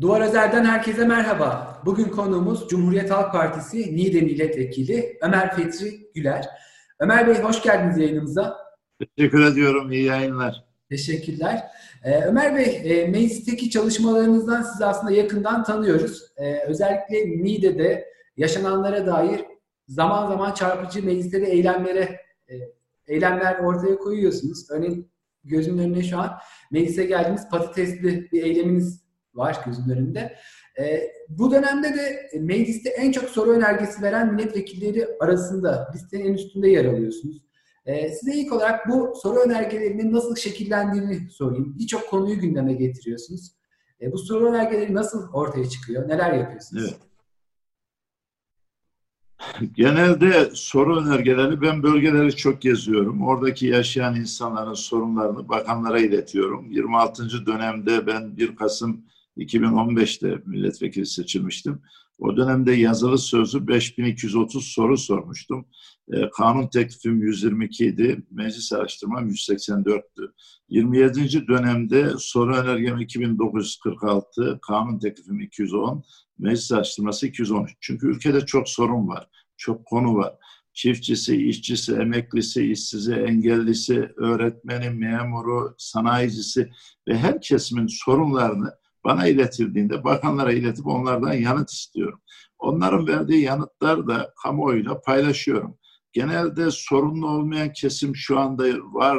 Duvar Özel'den herkese merhaba. Bugün konuğumuz Cumhuriyet Halk Partisi Niğde Milletvekili Ömer Fetri Güler. Ömer Bey hoş geldiniz yayınımıza. Teşekkür ediyorum. İyi yayınlar. Teşekkürler. Ee, Ömer Bey, e, meclisteki çalışmalarınızdan sizi aslında yakından tanıyoruz. Ee, özellikle Niğde'de yaşananlara dair zaman zaman çarpıcı mecliste de eylemlere, e, eylemler ortaya koyuyorsunuz. Örneğin gözümün önüne şu an meclise geldiğiniz patatesli bir eyleminiz var gözümün önünde. E, bu dönemde de mecliste en çok soru önergesi veren milletvekilleri arasında listenin en üstünde yer alıyorsunuz. E, size ilk olarak bu soru önergelerinin nasıl şekillendiğini sorayım. Birçok konuyu gündeme getiriyorsunuz. E, bu soru önergeleri nasıl ortaya çıkıyor? Neler yapıyorsunuz? Evet. Genelde soru önergeleri ben bölgeleri çok geziyorum. Oradaki yaşayan insanların sorunlarını bakanlara iletiyorum. 26. dönemde ben 1 Kasım 2015'te milletvekili seçilmiştim. O dönemde yazılı sözü 5230 soru sormuştum. E, kanun teklifim 122 idi, meclis araştırmam 184'tü. 27. dönemde soru önergem 2946, kanun teklifim 210, meclis araştırması 213. Çünkü ülkede çok sorun var, çok konu var. Çiftçisi, işçisi, emeklisi, işsizi, engellisi, öğretmeni, memuru, sanayicisi ve her kesimin sorunlarını bana iletildiğinde bakanlara iletip onlardan yanıt istiyorum. Onların verdiği yanıtlar da kamuoyuyla paylaşıyorum. Genelde sorunlu olmayan kesim şu anda var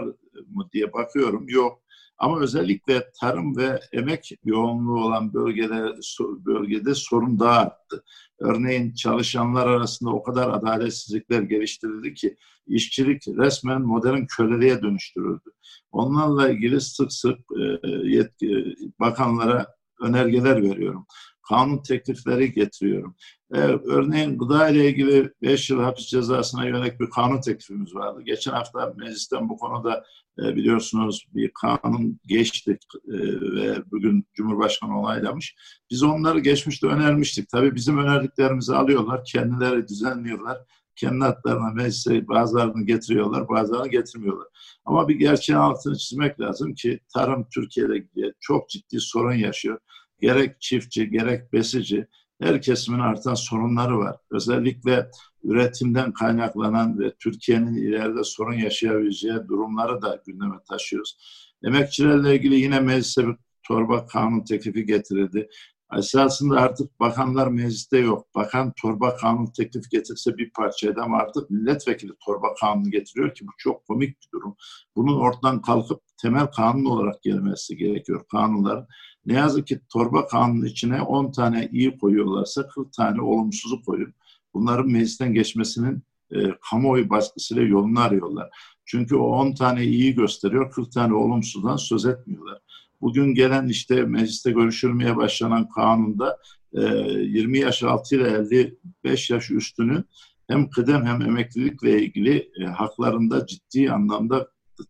mı diye bakıyorum. Yok. Ama özellikle tarım ve emek yoğunluğu olan bölgede, bölgede sorun daha arttı. Örneğin çalışanlar arasında o kadar adaletsizlikler geliştirildi ki işçilik resmen modern köleliğe dönüştürüldü. Onlarla ilgili sık sık e, yetki, bakanlara önergeler veriyorum. Kanun teklifleri getiriyorum. Ee, örneğin gıda ile ilgili 5 yıl hapis cezasına yönelik bir kanun teklifimiz vardı. Geçen hafta meclisten bu konuda e, biliyorsunuz bir kanun geçti e, ve bugün Cumhurbaşkanı onaylamış. Biz onları geçmişte önermiştik. Tabii bizim önerdiklerimizi alıyorlar, kendileri düzenliyorlar kendi hatlarına meclise bazılarını getiriyorlar, bazılarını getirmiyorlar. Ama bir gerçeğin altını çizmek lazım ki tarım Türkiye'de çok ciddi sorun yaşıyor. Gerek çiftçi, gerek besici, her kesimin artan sorunları var. Özellikle üretimden kaynaklanan ve Türkiye'nin ileride sorun yaşayabileceği durumları da gündeme taşıyoruz. Emekçilerle ilgili yine meclise bir torba kanun teklifi getirildi. Esasında artık bakanlar mecliste yok. Bakan torba kanun teklif getirse bir parçaydı ama artık milletvekili torba kanunu getiriyor ki bu çok komik bir durum. Bunun ortadan kalkıp temel kanun olarak gelmesi gerekiyor kanunların. Ne yazık ki torba kanunun içine 10 tane iyi koyuyorlarsa 40 tane olumsuzu koyun. Bunların meclisten geçmesinin e, kamuoyu baskısıyla yolunu arıyorlar. Çünkü o 10 tane iyi gösteriyor, 40 tane olumsuzdan söz etmiyorlar. Bugün gelen işte mecliste görüşülmeye başlanan kanunda 20 e, yaş altı ile 55 yaş üstünün hem kıdem hem emeklilikle ilgili e, haklarında ciddi anlamda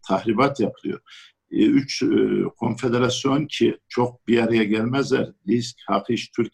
tahribat yapılıyor. E, üç konfederasyon ki çok bir araya gelmezler. Disk, Hak İş, Türk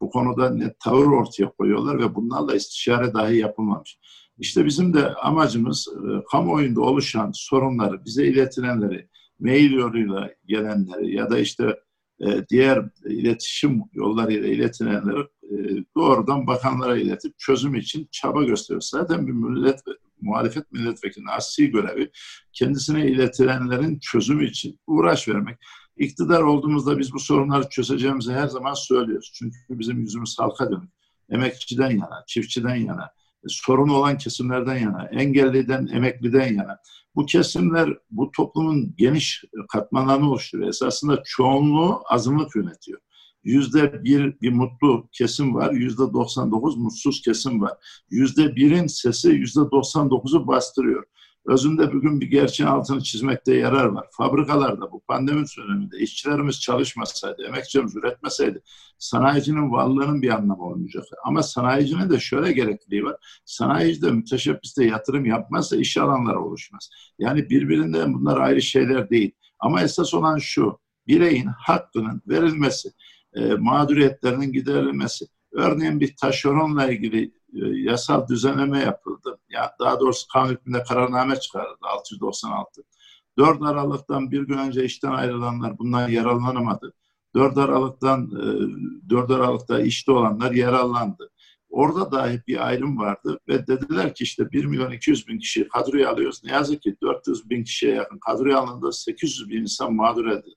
bu konuda net tavır ortaya koyuyorlar ve bunlarla istişare dahi yapılmamış. İşte bizim de amacımız kamuoyunda oluşan sorunları, bize iletilenleri, mail yoluyla gelenleri ya da işte e, diğer iletişim yollarıyla iletilenleri e, doğrudan bakanlara iletip çözüm için çaba gösteriyor. Zaten bir millet muhalefet milletvekilinin asli görevi kendisine iletilenlerin çözümü için uğraş vermek. İktidar olduğumuzda biz bu sorunları çözeceğimizi her zaman söylüyoruz. Çünkü bizim yüzümüz halka dönük. Emekçiden yana, çiftçiden yana, sorun olan kesimlerden yana, engelliden, emekliden yana. Bu kesimler bu toplumun geniş katmanlarını oluşturuyor. Esasında çoğunluğu azınlık yönetiyor. Yüzde bir bir mutlu kesim var, yüzde 99 mutsuz kesim var. Yüzde birin sesi yüzde 99'u bastırıyor özünde bugün bir gerçeğin altını çizmekte yarar var. Fabrikalarda bu pandemi döneminde işçilerimiz çalışmasaydı, emekçilerimiz üretmeseydi sanayicinin varlığının bir anlamı olmayacak. Ama sanayicinin de şöyle gerekliliği var. Sanayici de müteşebbiste yatırım yapmazsa iş alanları oluşmaz. Yani birbirinden bunlar ayrı şeyler değil. Ama esas olan şu, bireyin hakkının verilmesi, e, mağduriyetlerinin giderilmesi. Örneğin bir taşeronla ilgili e, yasal düzenleme yapıldı. Ya daha doğrusu kanun hükmünde kararname çıkarıldı 696. 4 Aralık'tan bir gün önce işten ayrılanlar bundan yararlanamadı. 4 Aralık'tan 4 Aralık'ta işte olanlar yararlandı. Orada dahi bir ayrım vardı ve dediler ki işte 1 milyon 200 bin kişi kadroya alıyoruz. Ne yazık ki 400 bin kişiye yakın kadroya alındı. 800 bin insan mağdur edildi.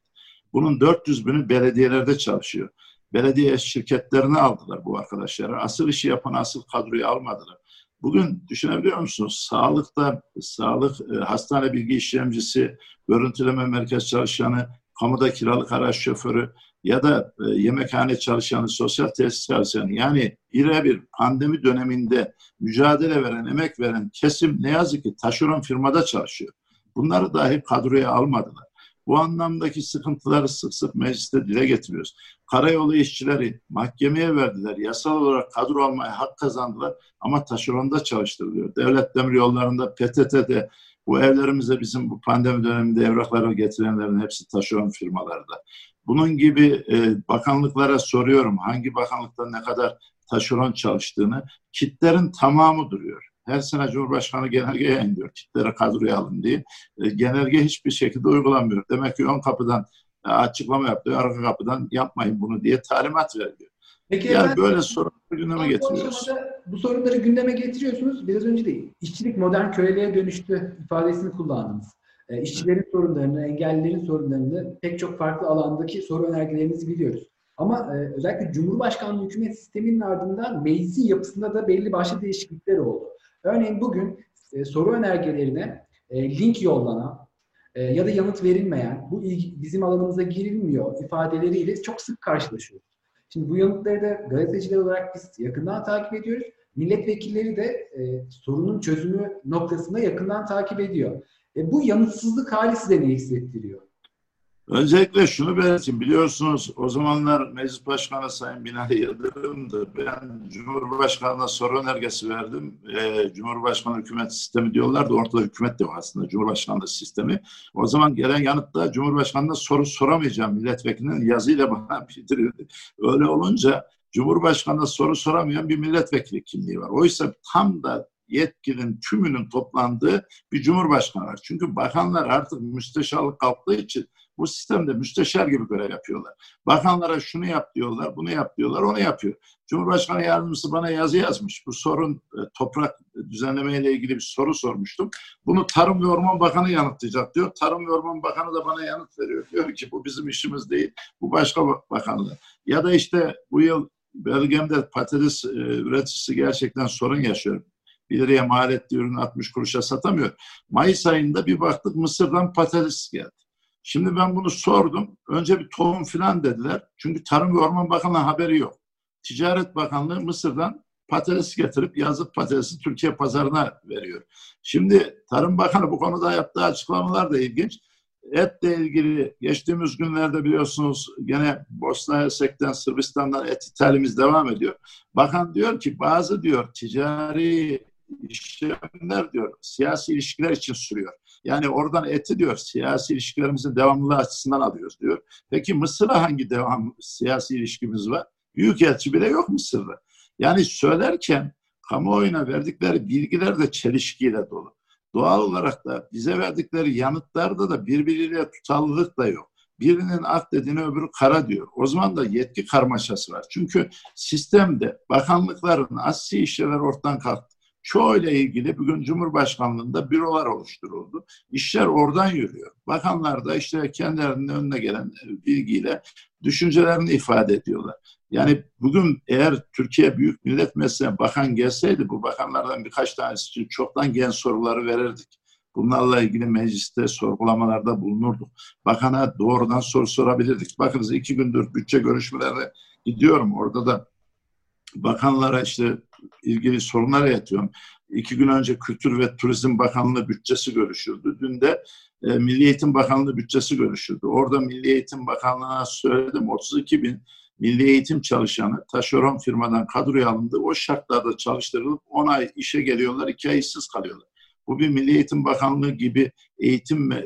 Bunun 400 bini belediyelerde çalışıyor. Belediye şirketlerini aldılar bu arkadaşları. Asıl işi yapan asıl kadroyu almadılar. Bugün düşünebiliyor musunuz? Sağlıkta, sağlık, e, hastane bilgi işlemcisi, görüntüleme merkez çalışanı, kamuda kiralık araç şoförü ya da e, yemekhane çalışanı, sosyal tesis çalışanı yani bir pandemi döneminde mücadele veren, emek veren kesim ne yazık ki taşeron firmada çalışıyor. Bunları dahi kadroya almadılar. Bu anlamdaki sıkıntıları sık sık mecliste dile getiriyoruz. Karayolu işçileri mahkemeye verdiler. Yasal olarak kadro almaya hak kazandılar ama taşeronda çalıştırılıyor. Devlet demir yollarında, PTT'de, bu evlerimize bizim bu pandemi döneminde evrakları getirenlerin hepsi taşeron firmalarda. Bunun gibi e, bakanlıklara soruyorum hangi bakanlıkta ne kadar taşeron çalıştığını. Kitlerin tamamı duruyor. Her sene Cumhurbaşkanı genelge yayınlıyor kitlere kadroya alın diye. E, genelge hiçbir şekilde uygulanmıyor. Demek ki ön kapıdan e, açıklama yapıyor, arka kapıdan yapmayın bunu diye talimat veriyor. Peki yani ben, böyle sorunları gündeme getiriyoruz. Bu sorunları gündeme getiriyorsunuz. Biraz önce de işçilik modern köleliğe dönüştü ifadesini kullandınız. E, işçilerin sorunlarını, engellilerin sorunlarını pek çok farklı alandaki soru önergelerinizi biliyoruz. Ama e, özellikle Cumhurbaşkanlığı hükümet sisteminin ardından meclisin yapısında da belli başlı değişiklikler oldu. Örneğin bugün e, soru önergelerine e, link yollanan e, ya da yanıt verilmeyen, bu ilgi, bizim alanımıza girilmiyor ifadeleriyle çok sık karşılaşıyoruz. Şimdi bu yanıtları da gazeteciler olarak biz yakından takip ediyoruz. Milletvekilleri de e, sorunun çözümü noktasında yakından takip ediyor. E, bu yanıtsızlık hali size ne hissettiriyor? Öncelikle şunu belirteyim. Biliyorsunuz o zamanlar Meclis Başkanı Sayın Binali Yıldırım'dı. Ben Cumhurbaşkanı'na soru önergesi verdim. Ee, Cumhurbaşkanı hükümet sistemi diyorlardı. Ortada hükümet de var aslında Cumhurbaşkanlığı sistemi. O zaman gelen yanıtta Cumhurbaşkanı'na soru soramayacağım milletvekilinin yazıyla bana bildirildi. Öyle olunca Cumhurbaşkanı'na soru soramayan bir milletvekili kimliği var. Oysa tam da yetkinin tümünün toplandığı bir cumhurbaşkanı var. Çünkü bakanlar artık müsteşarlık kalktığı için bu sistemde müsteşar gibi görev yapıyorlar. Bakanlara şunu yap diyorlar, bunu yap diyorlar, onu yapıyor. Cumhurbaşkanı yardımcısı bana yazı yazmış. Bu sorun e, toprak düzenleme ile ilgili bir soru sormuştum. Bunu Tarım ve Orman Bakanı yanıtlayacak diyor. Tarım ve Orman Bakanı da bana yanıt veriyor. Diyor ki bu bizim işimiz değil. Bu başka bakanlığı. Ya da işte bu yıl bölgemde patates e, üreticisi gerçekten sorun yaşıyor. 1 liraya mal ettiği ürünü 60 kuruşa satamıyor. Mayıs ayında bir baktık Mısır'dan patates geldi. Şimdi ben bunu sordum. Önce bir tohum filan dediler. Çünkü Tarım ve Orman Bakanlığı haberi yok. Ticaret Bakanlığı Mısır'dan patates getirip yazık patatesi Türkiye pazarına veriyor. Şimdi Tarım Bakanı bu konuda yaptığı açıklamalar da ilginç. Etle ilgili geçtiğimiz günlerde biliyorsunuz gene Bosna Hersek'ten Sırbistan'dan et ithalimiz devam ediyor. Bakan diyor ki bazı diyor ticari işlemler diyor siyasi ilişkiler için sürüyor. Yani oradan eti diyor siyasi ilişkilerimizin devamlılığı açısından alıyoruz diyor. Peki Mısır'a hangi devam siyasi ilişkimiz var? Büyükelçi bile yok Mısır'da. Yani söylerken kamuoyuna verdikleri bilgiler de çelişkiyle dolu. Doğal olarak da bize verdikleri yanıtlarda da birbiriyle tutarlılık da yok. Birinin ak dediğini öbürü kara diyor. O zaman da yetki karmaşası var. Çünkü sistemde bakanlıkların asli işler ortadan kalktı. Çoğuyla ilgili bugün Cumhurbaşkanlığında bürolar oluşturuldu. İşler oradan yürüyor. Bakanlar da işte kendilerinin önüne gelen bilgiyle düşüncelerini ifade ediyorlar. Yani bugün eğer Türkiye Büyük Millet Meclisi'ne bakan gelseydi bu bakanlardan birkaç tanesi için çoktan gen soruları verirdik. Bunlarla ilgili mecliste sorgulamalarda bulunurduk. Bakana doğrudan soru sorabilirdik. Bakınız iki gündür bütçe görüşmelerine gidiyorum. Orada da bakanlara işte ilgili sorunlar yatıyorum. İki gün önce Kültür ve Turizm Bakanlığı bütçesi görüşüldü. Dün de e, Milli Eğitim Bakanlığı bütçesi görüşüldü. Orada Milli Eğitim Bakanlığı'na söyledim 32 bin milli eğitim çalışanı taşeron firmadan kadroya alındı. O şartlarda çalıştırılıp 10 ay işe geliyorlar, 2 ay işsiz kalıyorlar. Bu bir Milli Eğitim Bakanlığı gibi eğitim e,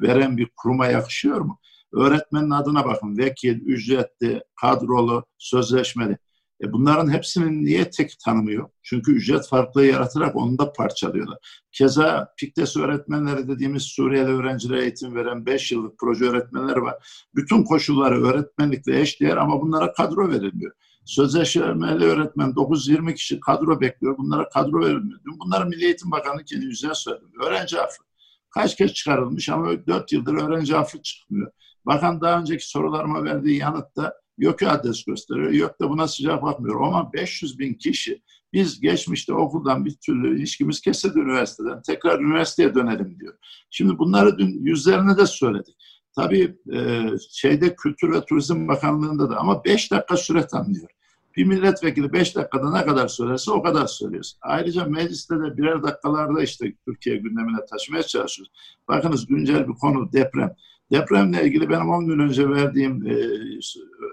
veren bir kuruma yakışıyor mu? Öğretmenin adına bakın. Vekil, ücretli, kadrolu, sözleşmeli. E bunların hepsinin niye tek tanımı yok? Çünkü ücret farklılığı yaratarak onu da parçalıyorlar. Keza Piktes öğretmenleri dediğimiz Suriyeli öğrencilere eğitim veren 5 yıllık proje öğretmenleri var. Bütün koşulları öğretmenlikle eşdeğer ama bunlara kadro verilmiyor. Sözleşmeli öğretmen 920 kişi kadro bekliyor. Bunlara kadro verilmiyor. Bunları Milli Eğitim Bakanı kendi yüzüne söyledi. Öğrenci affı. Kaç kez çıkarılmış ama 4 yıldır öğrenci affı çıkmıyor. Bakan daha önceki sorularıma verdiği yanıtta yok adres gösteriyor, yok da buna sıcak bakmıyor. Ama 500 bin kişi biz geçmişte okuldan bir türlü ilişkimiz kesildi üniversiteden. Tekrar üniversiteye dönelim diyor. Şimdi bunları dün yüzlerine de söyledik. Tabii e, şeyde Kültür ve Turizm Bakanlığı'nda da ama 5 dakika süre tanınıyor. Bir milletvekili 5 dakikada ne kadar söylerse o kadar söylüyoruz. Ayrıca mecliste de birer dakikalarda işte Türkiye gündemine taşımaya çalışıyoruz. Bakınız güncel bir konu deprem. Depremle ilgili benim 10 gün önce verdiğim e,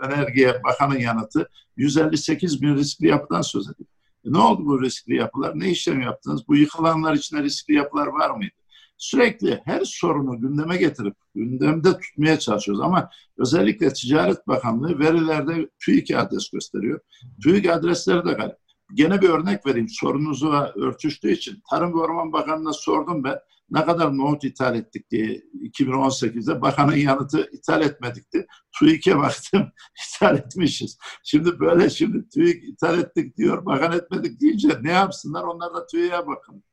Enerjiye Bakanın yanıtı 158 bin riskli yapıdan söz ediyor. E, ne oldu bu riskli yapılar? Ne işlem yaptınız? Bu yıkılanlar içinde riskli yapılar var mıydı? Sürekli her sorunu gündeme getirip gündemde tutmaya çalışıyoruz ama özellikle Ticaret Bakanlığı verilerde TÜİK adres gösteriyor. TÜİK adresleri de garip. Gene bir örnek vereyim sorunuzu örtüştüğü için. Tarım ve Orman Bakanı'na sordum ben ne kadar nohut ithal ettik diye 2018'de bakanın yanıtı ithal etmedikti. TÜİK'e baktım ithal etmişiz. Şimdi böyle şimdi TÜİK ithal ettik diyor bakan etmedik deyince ne yapsınlar onlar da TÜİK'e bakın.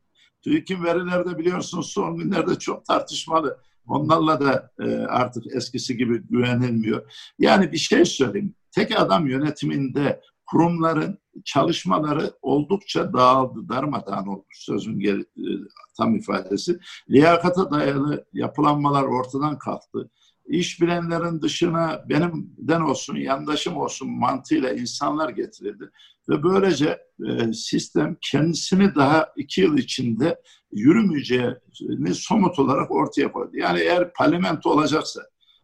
TÜİK'in verileri de biliyorsunuz son günlerde çok tartışmalı. Onlarla da e, artık eskisi gibi güvenilmiyor. Yani bir şey söyleyeyim. Tek adam yönetiminde kurumların çalışmaları oldukça dağıldı, darmadağın olmuş sözün gel, e, tam ifadesi. Liyakata dayalı yapılanmalar ortadan kalktı. İş bilenlerin dışına benimden olsun, yandaşım olsun mantığıyla insanlar getirildi. Ve böylece e, sistem kendisini daha iki yıl içinde yürümeyeceğini somut olarak ortaya koydu. Yani eğer parlamento olacaksa,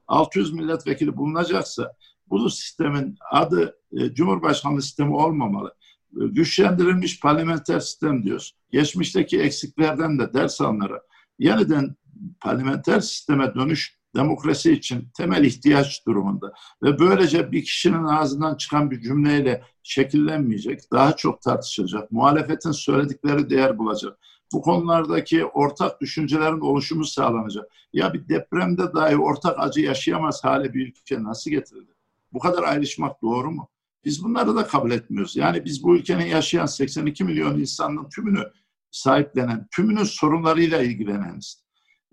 600 milletvekili bulunacaksa bu sistemin adı e, Cumhurbaşkanlığı sistemi olmamalı. E, güçlendirilmiş parlamenter sistem diyoruz. Geçmişteki eksiklerden de ders alınarak yeniden parlamenter sisteme dönüş demokrasi için temel ihtiyaç durumunda ve böylece bir kişinin ağzından çıkan bir cümleyle şekillenmeyecek, daha çok tartışılacak, muhalefetin söyledikleri değer bulacak. Bu konulardaki ortak düşüncelerin oluşumu sağlanacak. Ya bir depremde dahi ortak acı yaşayamaz hale bir ülke nasıl getirildi? Bu kadar ayrışmak doğru mu? Biz bunları da kabul etmiyoruz. Yani biz bu ülkenin yaşayan 82 milyon insanın tümünü sahiplenen, tümünün sorunlarıyla ilgileneniz.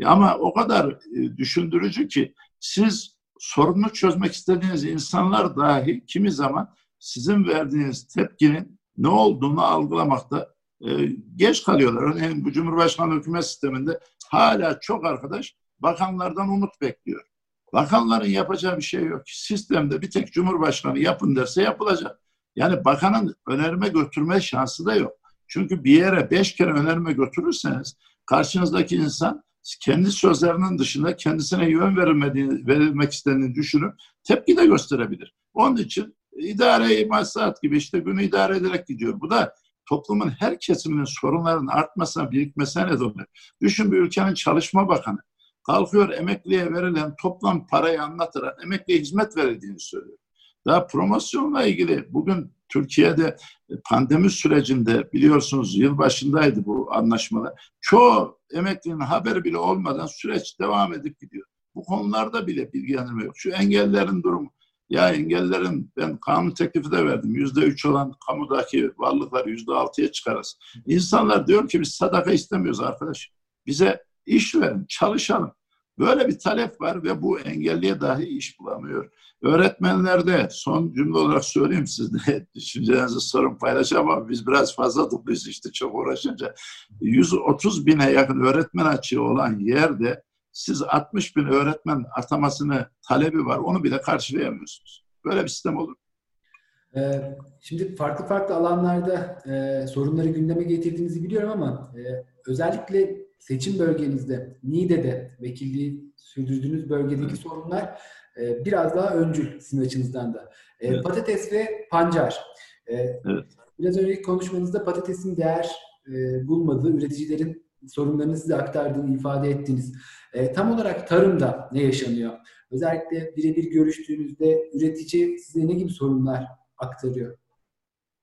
Ama o kadar e, düşündürücü ki siz sorunu çözmek istediğiniz insanlar dahi kimi zaman sizin verdiğiniz tepkinin ne olduğunu algılamakta e, geç kalıyorlar. Örneğin bu Cumhurbaşkanı hükümet sisteminde hala çok arkadaş bakanlardan umut bekliyor. Bakanların yapacağı bir şey yok. Sistemde bir tek Cumhurbaşkanı yapın derse yapılacak. Yani bakanın önerme götürme şansı da yok. Çünkü bir yere beş kere önerme götürürseniz karşınızdaki insan kendi sözlerinin dışında kendisine yön verilmediğini, verilmek istediğini düşünüp tepki de gösterebilir. Onun için idare maslahat gibi işte günü idare ederek gidiyor. Bu da toplumun her kesiminin sorunlarının artmasına, birikmesine neden oluyor. Düşün bir ülkenin çalışma bakanı kalkıyor emekliye verilen toplam parayı anlatarak emekliye hizmet verildiğini söylüyor. Daha promosyonla ilgili bugün Türkiye'de pandemi sürecinde biliyorsunuz yılbaşındaydı bu anlaşmalar. Çoğu emeklinin haberi bile olmadan süreç devam edip gidiyor. Bu konularda bile bilgilendirme yok. Şu engellerin durumu. Ya engellerin ben kanun teklifi de verdim. Yüzde üç olan kamudaki varlıkları yüzde altıya çıkarız. İnsanlar diyor ki biz sadaka istemiyoruz arkadaş. Bize iş verin, çalışalım. Böyle bir talep var ve bu engelliye dahi iş bulamıyor. Öğretmenlerde son cümle olarak söyleyeyim size düşüncelerinizi sorun paylaşacağım ama biz biraz fazla topluyuz işte çok uğraşınca. 130 bine yakın öğretmen açığı olan yerde siz 60 bin öğretmen atamasını talebi var onu bile karşılayamıyorsunuz. Böyle bir sistem olur. Ee, şimdi farklı farklı alanlarda e, sorunları gündeme getirdiğinizi biliyorum ama e, özellikle seçim bölgenizde, Niğde'de vekilliği sürdürdüğünüz bölgedeki sorunlar e, biraz daha öncül sizin açınızdan da. E, evet. Patates ve pancar. E, evet. Biraz önceki konuşmanızda patatesin değer e, bulmadığı, üreticilerin sorunlarını size aktardığını ifade ettiniz. E, tam olarak tarımda ne yaşanıyor? Özellikle birebir görüştüğünüzde üretici size ne gibi sorunlar aktarıyor?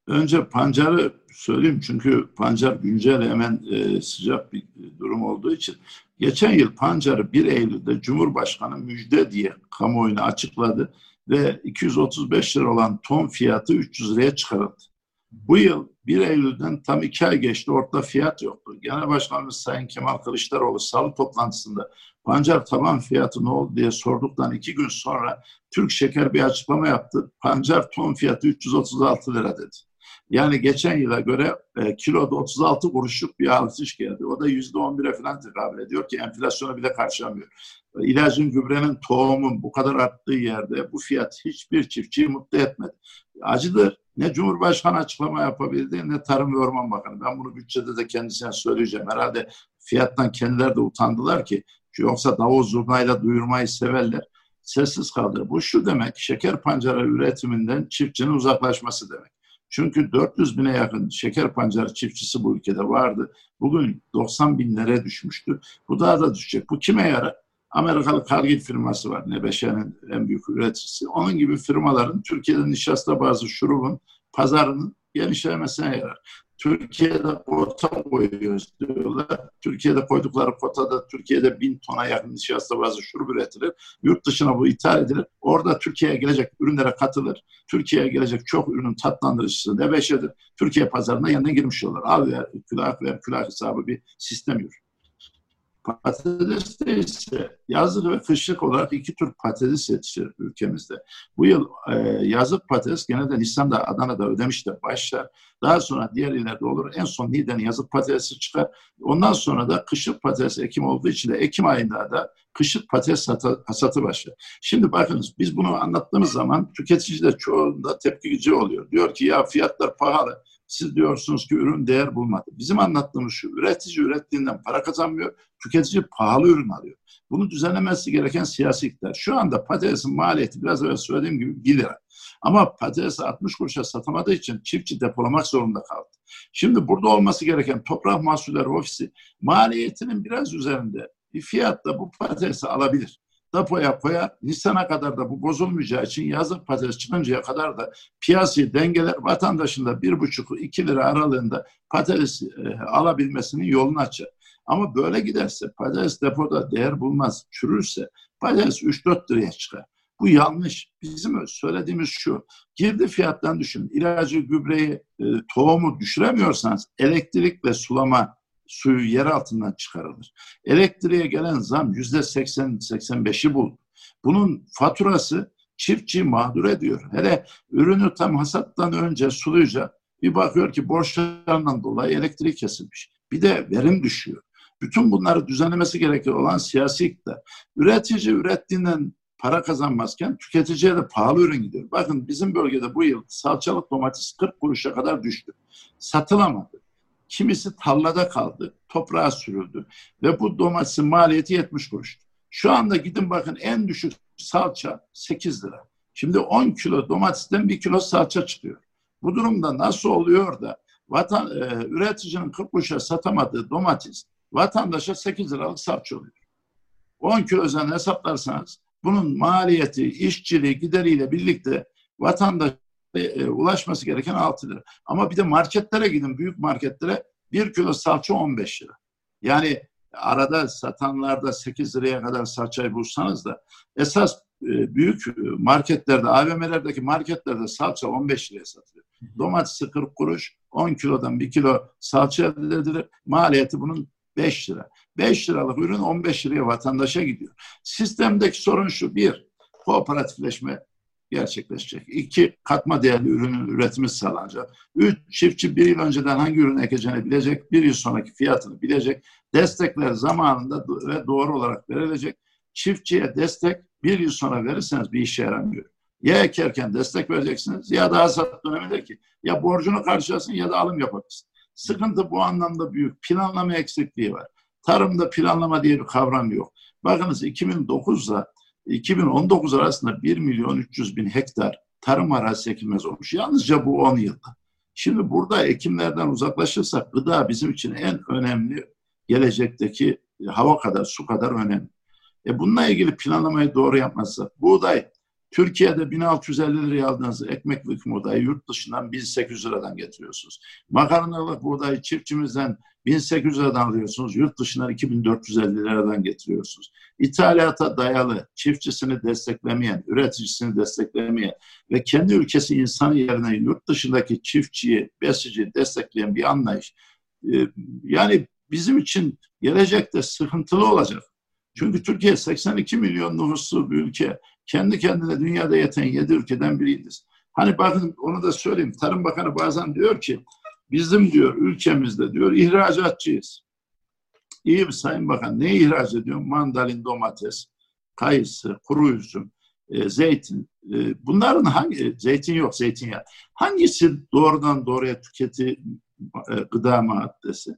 Önce pancarı söyleyeyim çünkü pancar güncel hemen e, sıcak bir durum olduğu için. Geçen yıl pancarı 1 Eylül'de Cumhurbaşkanı müjde diye kamuoyuna açıkladı ve 235 lira olan ton fiyatı 300 liraya çıkarıldı. Bu yıl 1 Eylül'den tam iki ay geçti ortada fiyat yoktu. Genel Başkanımız Sayın Kemal Kılıçdaroğlu salı toplantısında pancar taban fiyatı ne oldu diye sorduktan iki gün sonra Türk Şeker bir açıklama yaptı. Pancar ton fiyatı 336 lira dedi. Yani geçen yıla göre e, kiloda 36 kuruşluk bir artış geldi. O da yüzde 11'e falan tekabül ediyor ki enflasyona bile karşılamıyor. İlacın, gübrenin, tohumun bu kadar arttığı yerde bu fiyat hiçbir çiftçiyi mutlu etmedi. Acıdır. Ne Cumhurbaşkanı açıklama yapabildi ne Tarım ve Orman Bakanı. Ben bunu bütçede de kendisine söyleyeceğim. Herhalde fiyattan kendileri de utandılar ki yoksa davul zurnayla duyurmayı severler. Sessiz kaldı. Bu şu demek, şeker pancarı üretiminden çiftçinin uzaklaşması demek. Çünkü 400 bine yakın şeker pancarı çiftçisi bu ülkede vardı. Bugün 90 binlere düşmüştü. Bu daha da düşecek. Bu kime yarar? Amerikalı Cargill firması var. Nebeşe'nin en büyük üreticisi. Onun gibi firmaların Türkiye'de nişasta bazı şurubun pazarının genişlemesine yarar. Türkiye'de kota koyuyoruz diyorlar. Türkiye'de koydukları kotada Türkiye'de bin tona yakın nişasta bazı şurup üretilir. Yurt dışına bu ithal edilir. Orada Türkiye'ye gelecek ürünlere katılır. Türkiye'ye gelecek çok ürünün tatlandırıcısı nebeşedir. Türkiye pazarına yeniden girmiş olurlar. Al ver, külah ver, külah hesabı bir sistem yürür. Patateste ise yazlık ve kışlık olarak iki tür patates yetişir ülkemizde. Bu yıl e, yazlık patates genelde Nisan'da, Adana'da, Ödemiş'te başlar. Daha sonra diğer illerde olur. En son Niğde'nin yazlık patatesi çıkar. Ondan sonra da kışlık patates Ekim olduğu için de Ekim ayında da kışlık patates hasatı başlar. Şimdi bakınız biz bunu anlattığımız zaman tüketici de çoğunda tepkici oluyor. Diyor ki ya fiyatlar pahalı. Siz diyorsunuz ki ürün değer bulmadı. Bizim anlattığımız şu, üretici ürettiğinden para kazanmıyor, tüketici pahalı ürün alıyor. Bunu düzenlemesi gereken siyasi iktidar. Şu anda patatesin maliyeti biraz evvel söylediğim gibi 1 lira. Ama patatesi 60 kuruşa satamadığı için çiftçi depolamak zorunda kaldı. Şimdi burada olması gereken Toprak Mahsulleri Ofisi maliyetinin biraz üzerinde bir fiyatla bu patatesi alabilir depoya koyar. Nisan'a kadar da bu bozulmayacağı için yazlık patates çıkıncaya kadar da piyasayı dengeler vatandaşın da bir buçuk iki lira aralığında patates e, alabilmesinin yolunu açar. Ama böyle giderse patates depoda değer bulmaz, çürürse patates 3-4 liraya çıkar. Bu yanlış. Bizim söylediğimiz şu. Girdi fiyattan düşün. İlacı, gübreyi, e, tohumu düşüremiyorsanız elektrik ve sulama suyu yer altından çıkarılır. Elektriğe gelen zam yüzde 80-85'i buldu. Bunun faturası çiftçi mağdur ediyor. Hele ürünü tam hasattan önce sulayacak bir bakıyor ki borçlarından dolayı elektrik kesilmiş. Bir de verim düşüyor. Bütün bunları düzenlemesi gerekir olan siyasi iktidar. Üretici ürettiğinden para kazanmazken tüketiciye de pahalı ürün gidiyor. Bakın bizim bölgede bu yıl salçalık domates 40 kuruşa kadar düştü. Satılamadı. Kimisi tarlada kaldı, toprağa sürüldü ve bu domatesin maliyeti 70 kuruş. Şu anda gidin bakın en düşük salça 8 lira. Şimdi 10 kilo domatesten 1 kilo salça çıkıyor. Bu durumda nasıl oluyor da vatan, e, üreticinin 40 kuruşa satamadığı domates vatandaşa 8 liralık salça oluyor. 10 kilo üzerine hesaplarsanız bunun maliyeti, işçiliği, gideriyle birlikte vatandaş e, ulaşması gereken 6 lira. Ama bir de marketlere gidin, büyük marketlere bir kilo salça 15 lira. Yani arada satanlarda 8 liraya kadar salçayı bulsanız da esas e, büyük marketlerde, AVM'lerdeki marketlerde salça 15 liraya satılıyor. Domatesi 40 kuruş, 10 kilodan 1 kilo salça elde edilir. Maliyeti bunun 5 lira. 5 liralık ürün 15 liraya vatandaşa gidiyor. Sistemdeki sorun şu. Bir, kooperatifleşme gerçekleşecek. İki, katma değerli ürünün üretimi sağlanacak. Üç, çiftçi bir yıl önceden hangi ürün ekeceğini bilecek, bir yıl sonraki fiyatını bilecek. Destekler zamanında ve doğru olarak verilecek. Çiftçiye destek bir yıl sonra verirseniz bir işe yaramıyor. Ya ekerken destek vereceksiniz ya da hasat döneminde ki ya borcunu karşılasın ya da alım yapabilirsin. Sıkıntı bu anlamda büyük. Planlama eksikliği var. Tarımda planlama diye bir kavram yok. Bakınız 2009'da 2019 arasında 1 milyon 300 bin hektar tarım arazisi ekilmez olmuş. Yalnızca bu 10 yılda. Şimdi burada ekimlerden uzaklaşırsak gıda bizim için en önemli gelecekteki hava kadar, su kadar önemli. E bununla ilgili planlamayı doğru yapmazsak buğday Türkiye'de 1650 liraya aldığınız ekmeklik buğdayı yurt dışından 1800 liradan getiriyorsunuz. Makarnalık buğdayı çiftçimizden 1800 liradan alıyorsunuz. Yurt dışından 2450 liradan getiriyorsunuz. İthalata dayalı, çiftçisini desteklemeyen, üreticisini desteklemeyen ve kendi ülkesi insanı yerine yurt dışındaki çiftçiyi, besiciyi destekleyen bir anlayış. Ee, yani bizim için gelecekte sıkıntılı olacak. Çünkü Türkiye 82 milyon nüfuslu bir ülke. Kendi kendine dünyada yeten 7 ülkeden biriyiz. Hani bakın onu da söyleyeyim. Tarım Bakanı bazen diyor ki bizim diyor ülkemizde diyor ihracatçıyız. İyi bir Sayın Bakan ne ihraç ediyor? Mandalin, domates, kayısı, kuru üzüm, e, zeytin. E, bunların hangi, zeytin yok zeytinyağı. Hangisi doğrudan doğruya tüketi e, gıda maddesi?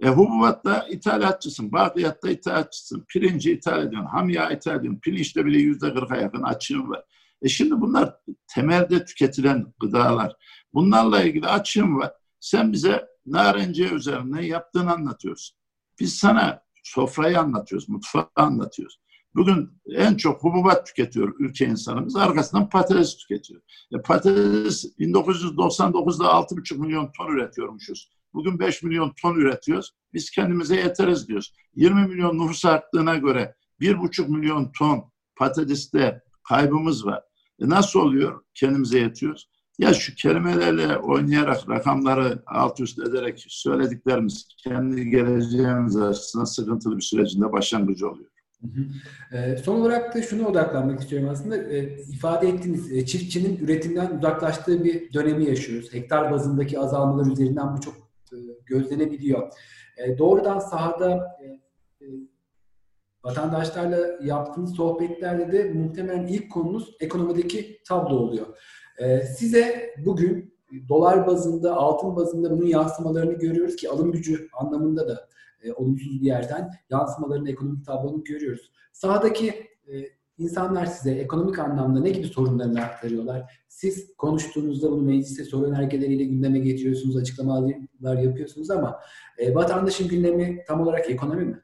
E, hububatta ithalatçısın, bakliyatta ithalatçısın, pirinci ithal ediyorsun, hamya ithal ediyorsun, pirinçte bile yüzde kırka yakın açığın var. E şimdi bunlar temelde tüketilen gıdalar. Bunlarla ilgili açığım var. Sen bize narenciye üzerine yaptığını anlatıyorsun. Biz sana sofrayı anlatıyoruz, mutfağı anlatıyoruz. Bugün en çok hububat tüketiyor ülke insanımız. Arkasından patates tüketiyor. E patates 1999'da 6,5 milyon ton üretiyormuşuz. Bugün 5 milyon ton üretiyoruz. Biz kendimize yeteriz diyoruz. 20 milyon nüfus arttığına göre 1,5 milyon ton patateste kaybımız var. E nasıl oluyor? Kendimize yetiyoruz. Ya şu kelimelerle oynayarak rakamları alt üst ederek söylediklerimiz kendi geleceğimiz açısından sıkıntılı bir sürecinde başlangıcı oluyor. E, son olarak da şuna odaklanmak istiyorum aslında. E, ifade ettiğiniz e, çiftçinin üretimden uzaklaştığı bir dönemi yaşıyoruz. Hektar bazındaki azalmalar üzerinden bu çok gözlenebiliyor. E, doğrudan sahada e, e, vatandaşlarla yaptığınız sohbetlerde de muhtemelen ilk konunuz ekonomideki tablo oluyor. E, size bugün dolar bazında, altın bazında bunun yansımalarını görüyoruz ki alım gücü anlamında da e, olumsuz bir yerden yansımalarını ekonomik tablonu görüyoruz. Sahadaki e, insanlar size ekonomik anlamda ne gibi sorunlarını aktarıyorlar? Siz konuştuğunuzda bunu mecliste soru önergeleriyle gündeme getiriyorsunuz, açıklamalar yapıyorsunuz ama e, vatandaşın gündemi tam olarak ekonomi mi?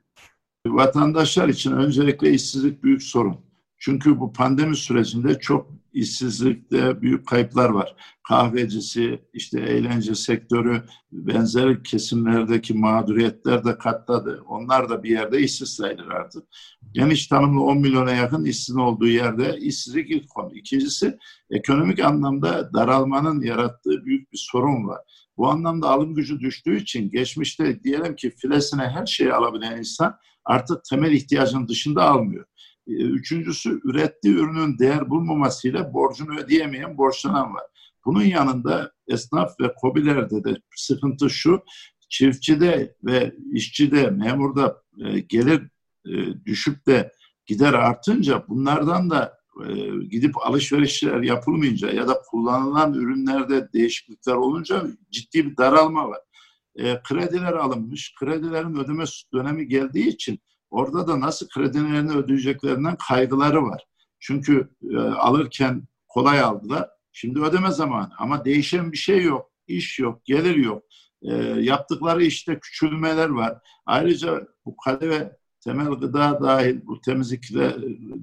Vatandaşlar için öncelikle işsizlik büyük sorun. Çünkü bu pandemi sürecinde çok işsizlikte büyük kayıplar var. Kahvecisi, işte eğlence sektörü, benzer kesimlerdeki mağduriyetler de katladı. Onlar da bir yerde işsiz sayılır artık. Geniş tanımlı 10 milyona yakın işsizin olduğu yerde işsizlik ilk konu. İkincisi ekonomik anlamda daralmanın yarattığı büyük bir sorun var. Bu anlamda alım gücü düştüğü için geçmişte diyelim ki filesine her şeyi alabilen insan artık temel ihtiyacının dışında almıyor. Ee, üçüncüsü ürettiği ürünün değer bulmamasıyla borcunu ödeyemeyen borçlanan var. Bunun yanında esnaf ve kobilerde de sıkıntı şu, çiftçide ve işçide, memurda e, gelir e, düşüp de gider artınca bunlardan da e, gidip alışverişler yapılmayınca ya da kullanılan ürünlerde değişiklikler olunca ciddi bir daralma var. E, krediler alınmış, kredilerin ödeme dönemi geldiği için Orada da nasıl kredilerini ödeyeceklerinden kaygıları var. Çünkü e, alırken kolay aldılar. Şimdi ödeme zamanı ama değişen bir şey yok. İş yok, gelir yok. E, yaptıkları işte küçülmeler var. Ayrıca bu kadeve temel gıda dahil, bu temizlikle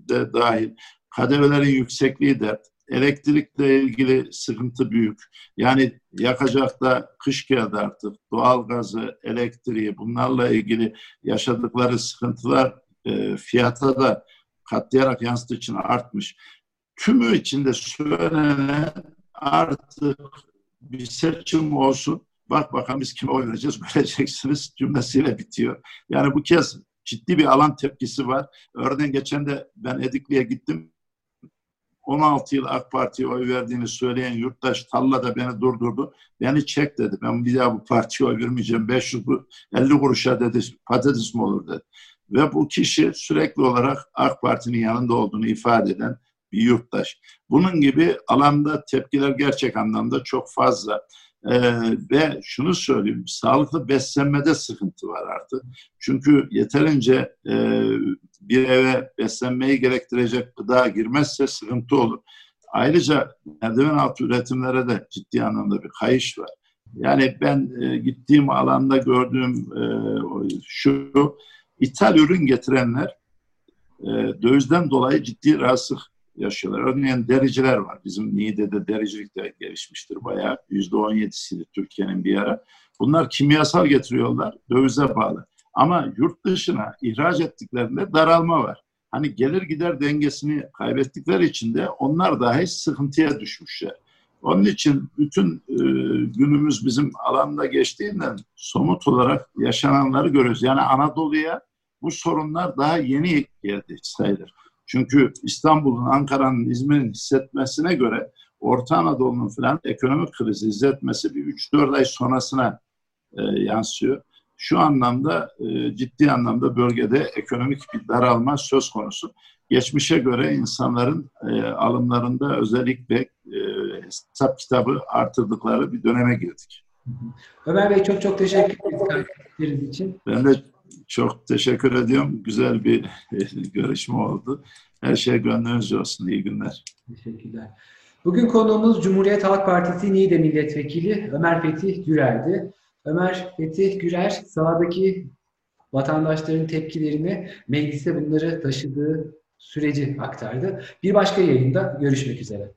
de dahil kadevelerin yüksekliği de Elektrikle ilgili sıkıntı büyük. Yani yakacak da kış geldi artık. Doğalgazı, elektriği bunlarla ilgili yaşadıkları sıkıntılar e, fiyata da katlayarak yansıdığı için artmış. Tümü içinde söylenen artık bir seçim olsun. Bak bakalım biz kime oy vereceğiz göreceksiniz cümlesiyle bitiyor. Yani bu kez ciddi bir alan tepkisi var. Örneğin geçen de ben Edikli'ye gittim 16 yıl AK Parti'ye oy verdiğini söyleyen yurttaş Talla'da beni durdurdu. Beni çek dedi. Ben bir daha bu partiye oy vermeyeceğim. 500 50 kuruşa dedi patates mi olur dedi. Ve bu kişi sürekli olarak AK Parti'nin yanında olduğunu ifade eden bir yurttaş. Bunun gibi alanda tepkiler gerçek anlamda çok fazla. Ee, ve şunu söyleyeyim, sağlıklı beslenmede sıkıntı var artık. Çünkü yeterince e, bir eve beslenmeyi gerektirecek gıda girmezse sıkıntı olur. Ayrıca merdiven altı üretimlere de ciddi anlamda bir kayış var. Yani ben e, gittiğim alanda gördüğüm e, şu, ithal ürün getirenler e, dövizden dolayı ciddi rahatsızlık yaşıyorlar. Örneğin dericiler var. Bizim Niğde'de dericilik de gelişmiştir bayağı. %17'siydi Türkiye'nin bir ara. Bunlar kimyasal getiriyorlar, dövize bağlı. Ama yurt dışına ihraç ettiklerinde daralma var. Hani gelir gider dengesini kaybettikleri için de onlar dahi sıkıntıya düşmüşler. Onun için bütün e, günümüz bizim alanda geçtiğinden somut olarak yaşananları görüyoruz. Yani Anadolu'ya bu sorunlar daha yeni geldi sayılır. Çünkü İstanbul'un, Ankara'nın, İzmir'in hissetmesine göre Orta Anadolu'nun falan ekonomik krizi hissetmesi bir 3-4 ay sonrasına e, yansıyor. Şu anlamda e, ciddi anlamda bölgede ekonomik bir daralma söz konusu. Geçmişe göre insanların e, alımlarında özellikle e, hesap kitabı artırdıkları bir döneme girdik. Ömer Bey çok çok teşekkür ederiz için. Ben de çok teşekkür ediyorum. Güzel bir görüşme oldu. Her şey gönlünüzce olsun. İyi günler. Teşekkürler. Bugün konuğumuz Cumhuriyet Halk Partisi Niğde Milletvekili Ömer Fetih Gürer'di. Ömer Fetih Gürer sahadaki vatandaşların tepkilerini meclise bunları taşıdığı süreci aktardı. Bir başka yayında görüşmek üzere.